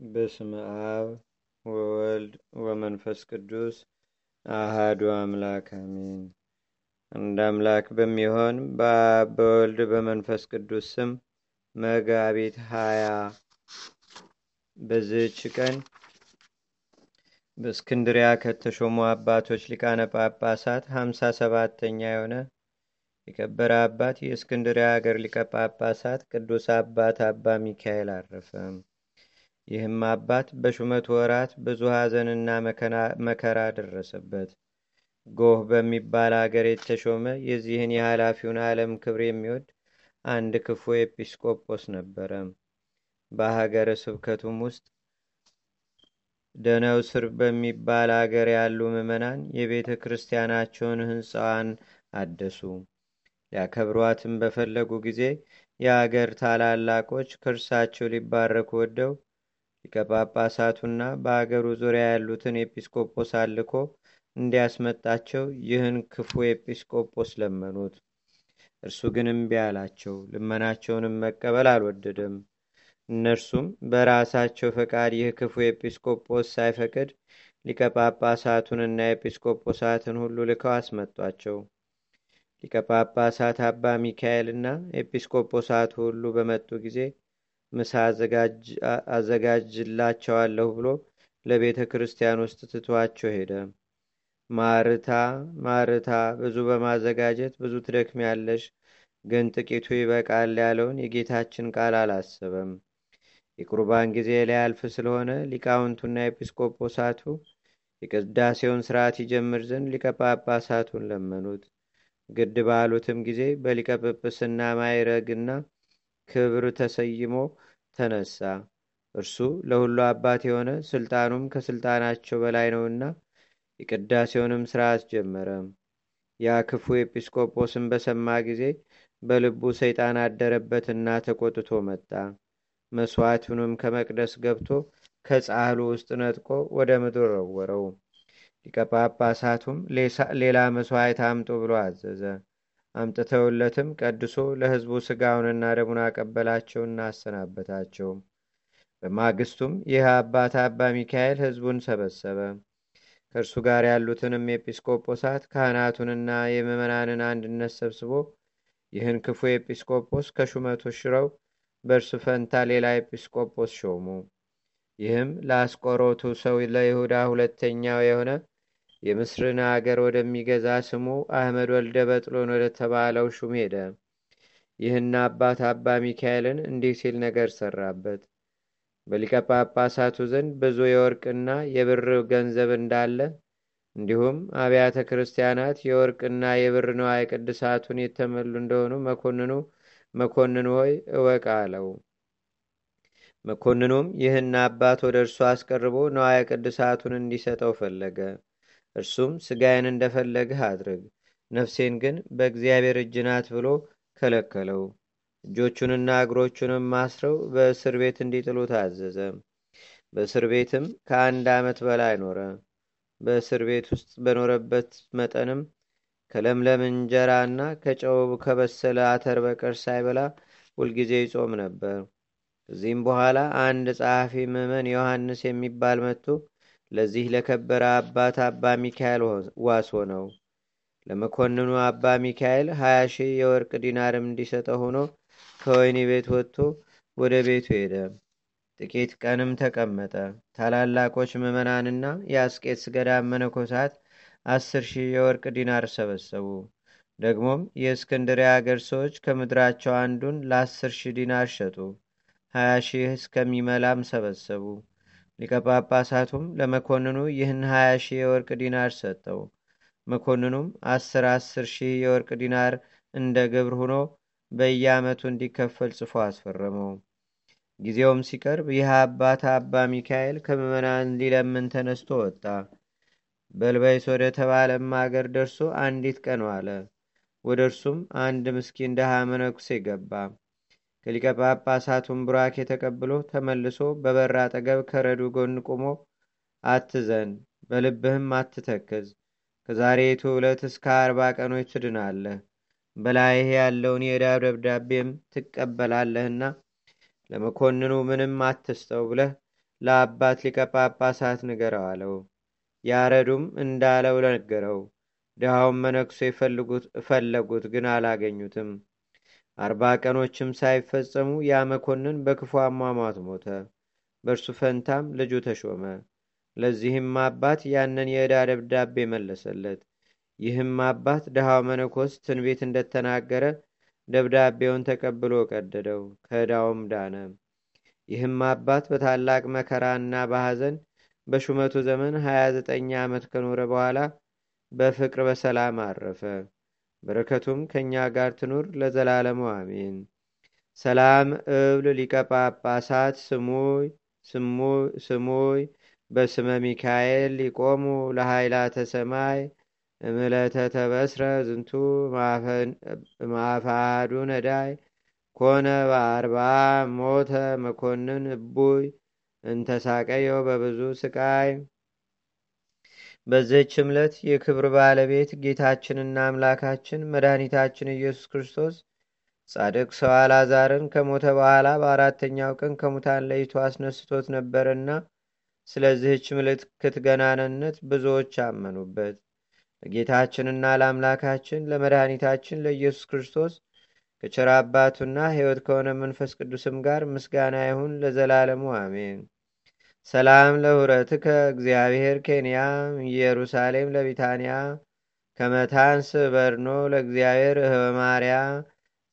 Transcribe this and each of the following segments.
በስመ አብ ወወልድ ወመንፈስ ቅዱስ አሃዱ አምላክ አሜን። አንድ አምላክ በሚሆን በአብ በወልድ በመንፈስ ቅዱስ ስም መጋቢት ሀያ በዝች ቀን በእስክንድሪያ ከተሾሙ አባቶች ሊቃነ ጳጳሳት ሀምሳ ሰባተኛ የሆነ የከበረ አባት የእስክንድሪያ ሀገር ሊቀ ጳጳሳት ቅዱስ አባት አባ ሚካኤል አረፈ። ይህም አባት በሹመት ወራት ብዙ ሐዘንና መከራ ደረሰበት። ጎህ በሚባል አገር የተሾመ የዚህን የኃላፊውን ዓለም ክብር የሚወድ አንድ ክፉ ኤጲስቆጶስ ነበረ። በሀገረ ስብከቱም ውስጥ ደነው ስር በሚባል አገር ያሉ ምዕመናን የቤተ ክርስቲያናቸውን ሕንፃዋን አደሱ። ሊያከብሯትም በፈለጉ ጊዜ የአገር ታላላቆች ከእርሳቸው ሊባረኩ ወደው ሊቀጳጳሳቱና በአገሩ ዙሪያ ያሉትን ኤጲስቆጶስ ልኮ እንዲያስመጣቸው ይህን ክፉ ኤጲስቆጶስ ለመኑት። እርሱ ግን እምቢ አላቸው። ልመናቸውንም መቀበል አልወደደም። እነርሱም በራሳቸው ፈቃድ ይህ ክፉ ኤጲስቆጶስ ሳይፈቅድ ሊቀጳጳሳቱንና ኤጲስቆጶሳትን ሁሉ ልከው አስመጧቸው። ሊቀጳጳሳት አባ ሚካኤልና ኤጲስቆጶሳቱ ሁሉ በመጡ ጊዜ ምሳ አዘጋጅላቸዋለሁ ብሎ ለቤተ ክርስቲያን ውስጥ ትቷቸው ሄደ። ማርታ ማርታ ብዙ በማዘጋጀት ብዙ ትደክም ያለሽ ግን ጥቂቱ ይበቃል ያለውን የጌታችን ቃል አላሰበም። የቁርባን ጊዜ ሊያልፍ ስለሆነ ሊቃውንቱና ኤጲስቆጶሳቱ የቅዳሴውን ስርዓት ይጀምር ዘንድ ሊቀ ጳጳሳቱን ለመኑት። ግድ ባሉትም ጊዜ በሊቀ ጵጵስና ማይረግና ክብር ተሰይሞ ተነሳ። እርሱ ለሁሉ አባት የሆነ ስልጣኑም ከስልጣናቸው በላይ ነውና የቅዳሴውንም ስርዓት ጀመረ። ያ ክፉ ኤጲስቆጶስን በሰማ ጊዜ በልቡ ሰይጣን አደረበትና ተቆጥቶ መጣ። መስዋዕቱንም ከመቅደስ ገብቶ ከጻሕሉ ውስጥ ነጥቆ ወደ ምድር ረወረው። ሊቀ ጳጳሳቱም ሌላ መስዋዕት አምጡ ብሎ አዘዘ። አምጥተውለትም ቀድሶ ለሕዝቡ ሥጋውንና ደሙን አቀበላቸውና አሰናበታቸው። በማግስቱም ይህ አባት አባ ሚካኤል ሕዝቡን ሰበሰበ። ከእርሱ ጋር ያሉትንም ኤጲስቆጶሳት ካህናቱንና የምዕመናንን አንድነት ሰብስቦ ይህን ክፉ ኤጲስቆጶስ ከሹመቱ ሽረው በእርሱ ፈንታ ሌላ ኤጲስቆጶስ ሾሙ። ይህም ለአስቆሮቱ ሰው ለይሁዳ ሁለተኛው የሆነ የምስርን አገር ወደሚገዛ ስሙ አህመድ ወልደ በጥሎን ወደ ተባለው ሹም ሄደ። ይህን አባት አባ ሚካኤልን እንዲህ ሲል ነገር ሰራበት። በሊቀ ጳጳሳቱ ዘንድ ብዙ የወርቅና የብር ገንዘብ እንዳለ እንዲሁም አብያተ ክርስቲያናት የወርቅና የብር ነዋየ ቅድሳቱን የተመሉ እንደሆኑ መኮንኑ መኮንን ሆይ እወቅ አለው። መኮንኑም ይህን አባት ወደ እርሱ አስቀርቦ ነዋየ ቅድሳቱን እንዲሰጠው ፈለገ። እርሱም ስጋዬን እንደፈለግህ አድርግ፣ ነፍሴን ግን በእግዚአብሔር እጅ ናት ብሎ ከለከለው። እጆቹንና እግሮቹንም ማስረው በእስር ቤት እንዲጥሉ ታዘዘ። በእስር ቤትም ከአንድ ዓመት በላይ ኖረ። በእስር ቤት ውስጥ በኖረበት መጠንም ከለምለም እንጀራና ከጨው ከበሰለ አተር በቀር ሳይበላ ሁልጊዜ ይጾም ነበር። ከዚህም በኋላ አንድ ጸሐፊ ምዕመን ዮሐንስ የሚባል መጥቶ ለዚህ ለከበረ አባት አባ ሚካኤል ዋስ ሆነው ለመኮንኑ አባ ሚካኤል ሀያ ሺህ የወርቅ ዲናርም እንዲሰጠው ሆኖ ከወይኒ ቤት ወጥቶ ወደ ቤቱ ሄደ። ጥቂት ቀንም ተቀመጠ። ታላላቆች ምዕመናንና የአስቄትስ ገዳም መነኮሳት አስር ሺህ የወርቅ ዲናር ሰበሰቡ። ደግሞም የእስክንድርያ አገር ሰዎች ከምድራቸው አንዱን ለአስር ሺህ ዲናር ሸጡ። ሀያ ሺህ እስከሚመላም ሰበሰቡ። ሊቀ ጳጳሳቱም ለመኮንኑ ይህን ሀያ ሺህ የወርቅ ዲናር ሰጠው። መኮንኑም አስር አስር ሺህ የወርቅ ዲናር እንደ ግብር ሆኖ በየዓመቱ እንዲከፈል ጽፎ አስፈረመው። ጊዜውም ሲቀርብ ይህ አባት አባ ሚካኤል ከምዕመናን ሊለምን ተነስቶ ወጣ። በልበይስ ወደ ተባለም አገር ደርሶ አንዲት ቀን ዋለ። ወደ እርሱም አንድ ምስኪን ድሃ መነኩሴ ገባ። ከሊቀ ጳጳሳቱም ቡራኬ ተቀብሎ ተመልሶ በበር አጠገብ ከረዱ ጎን ቆሞ አትዘን፣ በልብህም አትተክዝ፣ ከዛሬቱ ዕለት እስከ አርባ ቀኖች ትድናለህ በላይህ ያለውን የዕዳ ደብዳቤም ትቀበላለህና ለመኮንኑ ምንም አትስጠው ብለህ ለአባት ሊቀ ጳጳሳት ንገረው አለው። ያረዱም እንዳለው ነገረው። ድሃውን መነኩሴ ፈለጉት፣ ግን አላገኙትም። አርባ ቀኖችም ሳይፈጸሙ ያ መኮንን በክፉ አሟሟት ሞተ። በእርሱ ፈንታም ልጁ ተሾመ። ለዚህም አባት ያንን የዕዳ ደብዳቤ መለሰለት። ይህም አባት ድሃው መነኮስ ትንቢት እንደተናገረ ደብዳቤውን ተቀብሎ ቀደደው፣ ከዕዳውም ዳነ። ይህም አባት በታላቅ መከራና በሐዘን በሹመቱ ዘመን 29 ዓመት ከኖረ በኋላ በፍቅር በሰላም አረፈ። በረከቱም ከእኛ ጋር ትኑር ለዘላለሙ አሜን። ሰላም እብል ሊቀ ጳጳሳት ስሙይ በስመ ሚካኤል ሊቆሙ ለኃይላተ ሰማይ እምለተ ተበስረ ዝንቱ ማፋዱ ነዳይ ኮነ በአርባ ሞተ መኮንን እቡይ እንተሳቀየው በብዙ ስቃይ። በዚህች ዕለት የክብር ባለቤት ጌታችንና አምላካችን መድኃኒታችን ኢየሱስ ክርስቶስ ጻድቅ ሰው አልዓዛርን ከሞተ በኋላ በአራተኛው ቀን ከሙታን ለይቶ አስነስቶት ነበርና ስለዚህች ምልክት ገናንነት ብዙዎች አመኑበት። ለጌታችንና ለአምላካችን ለመድኃኒታችን ለኢየሱስ ክርስቶስ ከቸር አባቱና ሕይወት ከሆነ መንፈስ ቅዱስም ጋር ምስጋና ይሁን ለዘላለሙ አሜን። ሰላም ለሁረትከ እግዚአብሔር ኬንያ ኢየሩሳሌም ለቢታንያ ከመታንስ በርኖ ለእግዚአብሔር ህበማርያ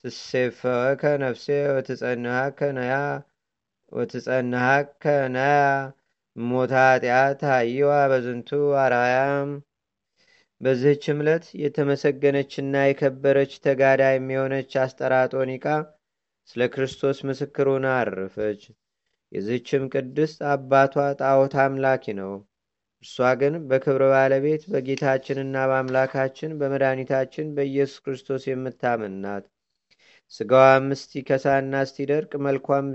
ትሴፈወከ ነፍሴ ወትጸንሃከ ነያ ሞታ ኃጢአት ታይዋ በዝንቱ አራያም በዚህች ዕለት የተመሰገነችና የከበረች ተጋዳ የሚሆነች አስጠራጦኒቃ ስለ ክርስቶስ ምስክር ሆና አረፈች። የዚህችም ቅድስት አባቷ ጣዖት አምላኪ ነው። እርሷ ግን በክብረ ባለቤት በጌታችንና በአምላካችን በመድኃኒታችን በኢየሱስ ክርስቶስ የምታምን ናት። ስጋዋም እስቲከሳና እስቲደርቅ መልኳም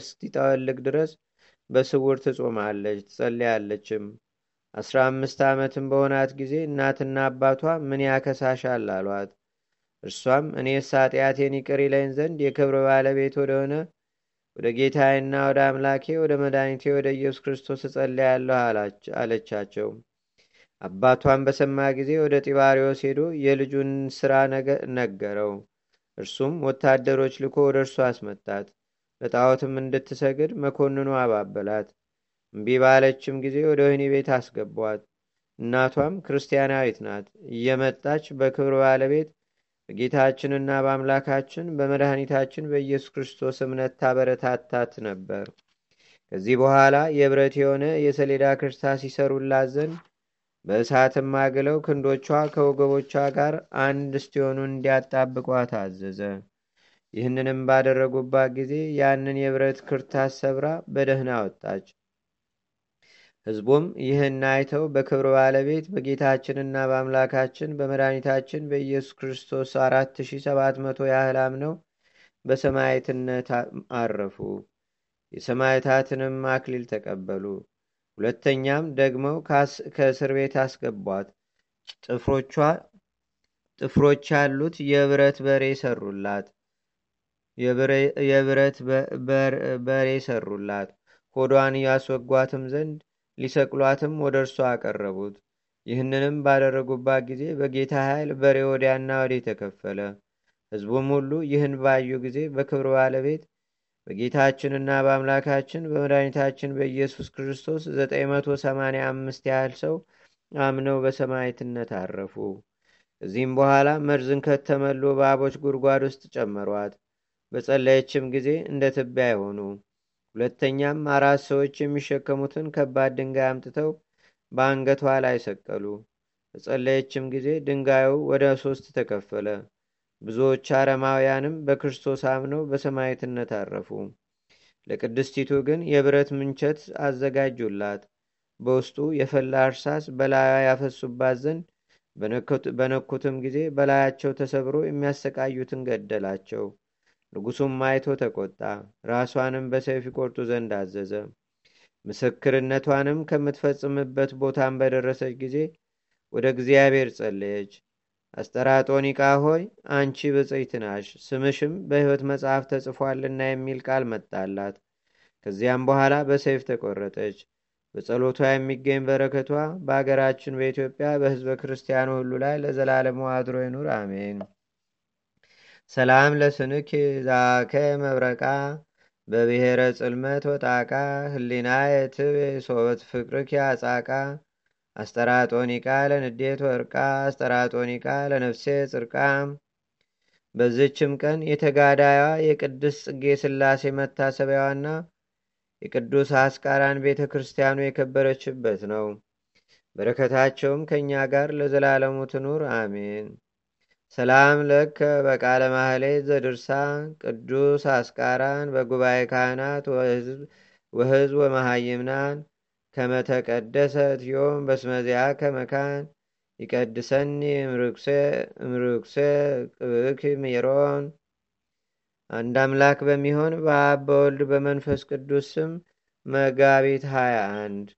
እስቲጠወልግ ድረስ በስውር ትጾማለች ትጸልያለችም። አስራ አምስት ዓመትም በሆናት ጊዜ እናትና አባቷ ምን ያከሳሻል አሏት። እርሷም እኔስ ኃጢአቴን ይቅር ይለኝ ዘንድ የክብር ባለቤት ወደሆነ ወደ ጌታዬና ወደ አምላኬ ወደ መድኃኒቴ ወደ ኢየሱስ ክርስቶስ እጸልያለሁ አለቻቸው። አባቷን በሰማ ጊዜ ወደ ጢባሪዎስ ሄዶ የልጁን ሥራ ነገረው። እርሱም ወታደሮች ልኮ ወደ እርሱ አስመጣት። ለጣዖትም እንድትሰግድ መኮንኑ አባበላት። እምቢ ባለችም ጊዜ ወደ ወህኒ ቤት አስገቧት። እናቷም ክርስቲያናዊት ናት። እየመጣች በክብር ባለቤት በጌታችንና በአምላካችን በመድኃኒታችን በኢየሱስ ክርስቶስ እምነት ታበረታታት ነበር። ከዚህ በኋላ የብረት የሆነ የሰሌዳ ክርስታስ ይሰሩላት ዘንድ በእሳትም አግለው ክንዶቿ ከወገቦቿ ጋር አንድ እስቲሆኑ እንዲያጣብቋት አዘዘ። ይህንንም ባደረጉባት ጊዜ ያንን የብረት ክርታስ ሰብራ በደህና ወጣች። ሕዝቡም ይህን አይተው በክብር ባለቤት በጌታችንና በአምላካችን በመድኃኒታችን በኢየሱስ ክርስቶስ አራት ሺ ሰባት መቶ ያህል አምነው በሰማዕትነት አረፉ። የሰማዕታትንም አክሊል ተቀበሉ። ሁለተኛም ደግመው ከእስር ቤት አስገቧት። ጥፍሮች ያሉት የብረት በሬ ሰሩላት የብረት በሬ ሰሩላት። ሆዷን ያስወጓትም ዘንድ ሊሰቅሏትም ወደ እርሷ አቀረቡት። ይህንንም ባደረጉባት ጊዜ በጌታ ኃይል በሬ ወዲያና ወዲህ ተከፈለ። ሕዝቡም ሁሉ ይህን ባዩ ጊዜ በክብር ባለቤት በጌታችንና በአምላካችን በመድኃኒታችን በኢየሱስ ክርስቶስ 985 ያህል ሰው አምነው በሰማዕትነት አረፉ። ከዚህም በኋላ መርዝን ከተመሉ በአቦች ጉድጓድ ውስጥ ጨመሯት። በጸለየችም ጊዜ እንደ ትቢያ አይሆኑ። ሁለተኛም አራት ሰዎች የሚሸከሙትን ከባድ ድንጋይ አምጥተው በአንገቷ ላይ ሰቀሉ። በጸለየችም ጊዜ ድንጋዩ ወደ ሶስት ተከፈለ። ብዙዎች አረማውያንም በክርስቶስ አምነው በሰማዕትነት አረፉ። ለቅድስቲቱ ግን የብረት ምንቸት አዘጋጁላት። በውስጡ የፈላ እርሳስ በላዩ ያፈሱባት ዘንድ በነኩትም ጊዜ በላያቸው ተሰብሮ የሚያሰቃዩትን ገደላቸው። ንጉሱም አይቶ ተቆጣ። ራሷንም በሰይፍ ይቆርጡ ዘንድ አዘዘ። ምስክርነቷንም ከምትፈጽምበት ቦታም በደረሰች ጊዜ ወደ እግዚአብሔር ጸለየች። አስጠራጦኒቃ ሆይ አንቺ ብጽዕት ናሽ፣ ስምሽም በሕይወት መጽሐፍ ተጽፏልና የሚል ቃል መጣላት። ከዚያም በኋላ በሰይፍ ተቆረጠች። በጸሎቷ የሚገኝ በረከቷ በአገራችን በኢትዮጵያ በሕዝበ ክርስቲያኑ ሁሉ ላይ ለዘላለሙ አድሮ ይኑር፣ አሜን። ሰላም ለስንክ ዛከ መብረቃ በብሔረ ጽልመት ወጣቃ ህሊና የትብ ሶበት ፍቅርክ ያጻቃ አስጠራጦኒቃ ለንዴት ወርቃ አስጠራጦኒቃ ለነፍሴ ጽርቃ። በዝችም ቀን የተጋዳዩዋ የቅድስት ጽጌ ሥላሴ መታሰቢያዋና የቅዱስ አስቃራን ቤተ ክርስቲያኑ የከበረችበት ነው። በረከታቸውም ከእኛ ጋር ለዘላለሙ ትኑር አሜን። ሰላም ለከ በቃለ ማህሌት ዘድርሳን ቅዱስ አስቃራን በጉባኤ ካህናት ወህዝብ ወመሃይምናን ከመተቀደሰት ዮም በስመዚያ ከመካን ይቀድሰኒ እምርኩሴ ቅብክ ሜሮን አንድ አምላክ በሚሆን በአብ በወልድ በመንፈስ ቅዱስ ስም መጋቢት 21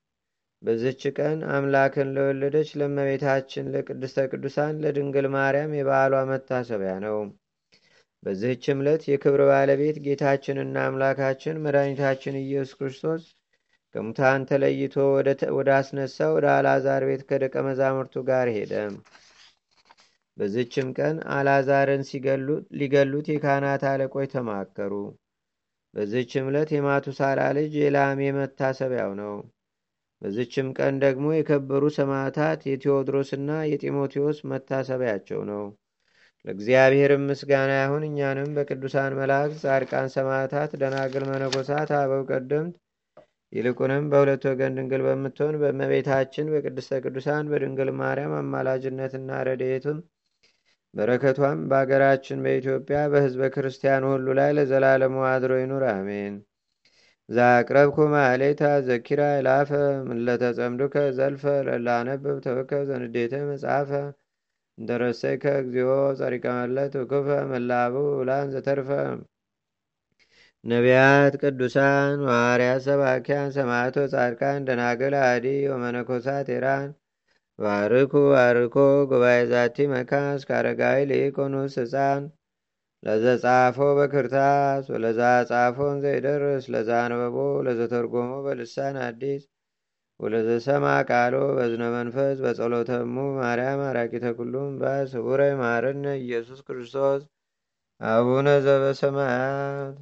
በዝች ቀን አምላክን ለወለደች ለመቤታችን ለቅድስተ ቅዱሳን ለድንግል ማርያም የበዓሏ መታሰቢያ ነው። በዚህች ዕለት የክብር ባለቤት ጌታችንና አምላካችን መድኃኒታችን ኢየሱስ ክርስቶስ ከሙታን ተለይቶ ወደ አስነሳ ወደ አልዓዛር ቤት ከደቀ መዛሙርቱ ጋር ሄደ። በዝችም ቀን አልዓዛርን ሊገሉት የካህናት አለቆች ተማከሩ። በዝችም ዕለት የማቱሳላ ልጅ የላሜ መታሰቢያው ነው። በዝችም ቀን ደግሞ የከበሩ ሰማዕታት የቴዎድሮስና የጢሞቴዎስ መታሰቢያቸው ነው። ለእግዚአብሔርም ምስጋና ይሁን። እኛንም በቅዱሳን መላእክት፣ ጻድቃን፣ ሰማዕታት፣ ደናግል፣ መነኮሳት፣ አበው ቀደምት ይልቁንም በሁለት ወገን ድንግል በምትሆን በእመቤታችን በቅድስተ ቅዱሳን በድንግል ማርያም አማላጅነትና ረድኤትም በረከቷም በአገራችን በኢትዮጵያ በሕዝበ ክርስቲያኑ ሁሉ ላይ ለዘላለሙ አድሮ ይኑር፣ አሜን። ዛቅረብኩ ማሌታ ዘኪራ ይላፈ ምለተጸምዱከ ዘልፈ ለላነብብ ተወከብ ዘንዴተ መጽሐፈ። እንተረሰይከ እግዚኦ ጸሪቀ መለት ውክፈ መላቡ ውላን ዘተርፈ። ነቢያት፣ ቅዱሳን፣ ሐዋርያት፣ ሰባኪያን፣ ሰማዕቶ፣ ጻድቃን፣ ደናግል፣ አዲ ወመነኮሳት ኤራን። ባርኩ ባርኮ ጉባኤ ዛቲ መካስ ካረጋዊ ሊቆኑስ ህፃን ለዘጻፎ በክርታስ ወለዛ ጻፎን ዘይደርስ ለዛ አንበቦ ለዘተርጎሞ በልሳን አዲስ ወለዘሰማ ቃሎ በዝነ መንፈስ በጸሎተሙ ማርያም አራቂተ ኩሉም ባስ ማርነ ኢየሱስ ክርስቶስ አቡነ ዘበሰማያት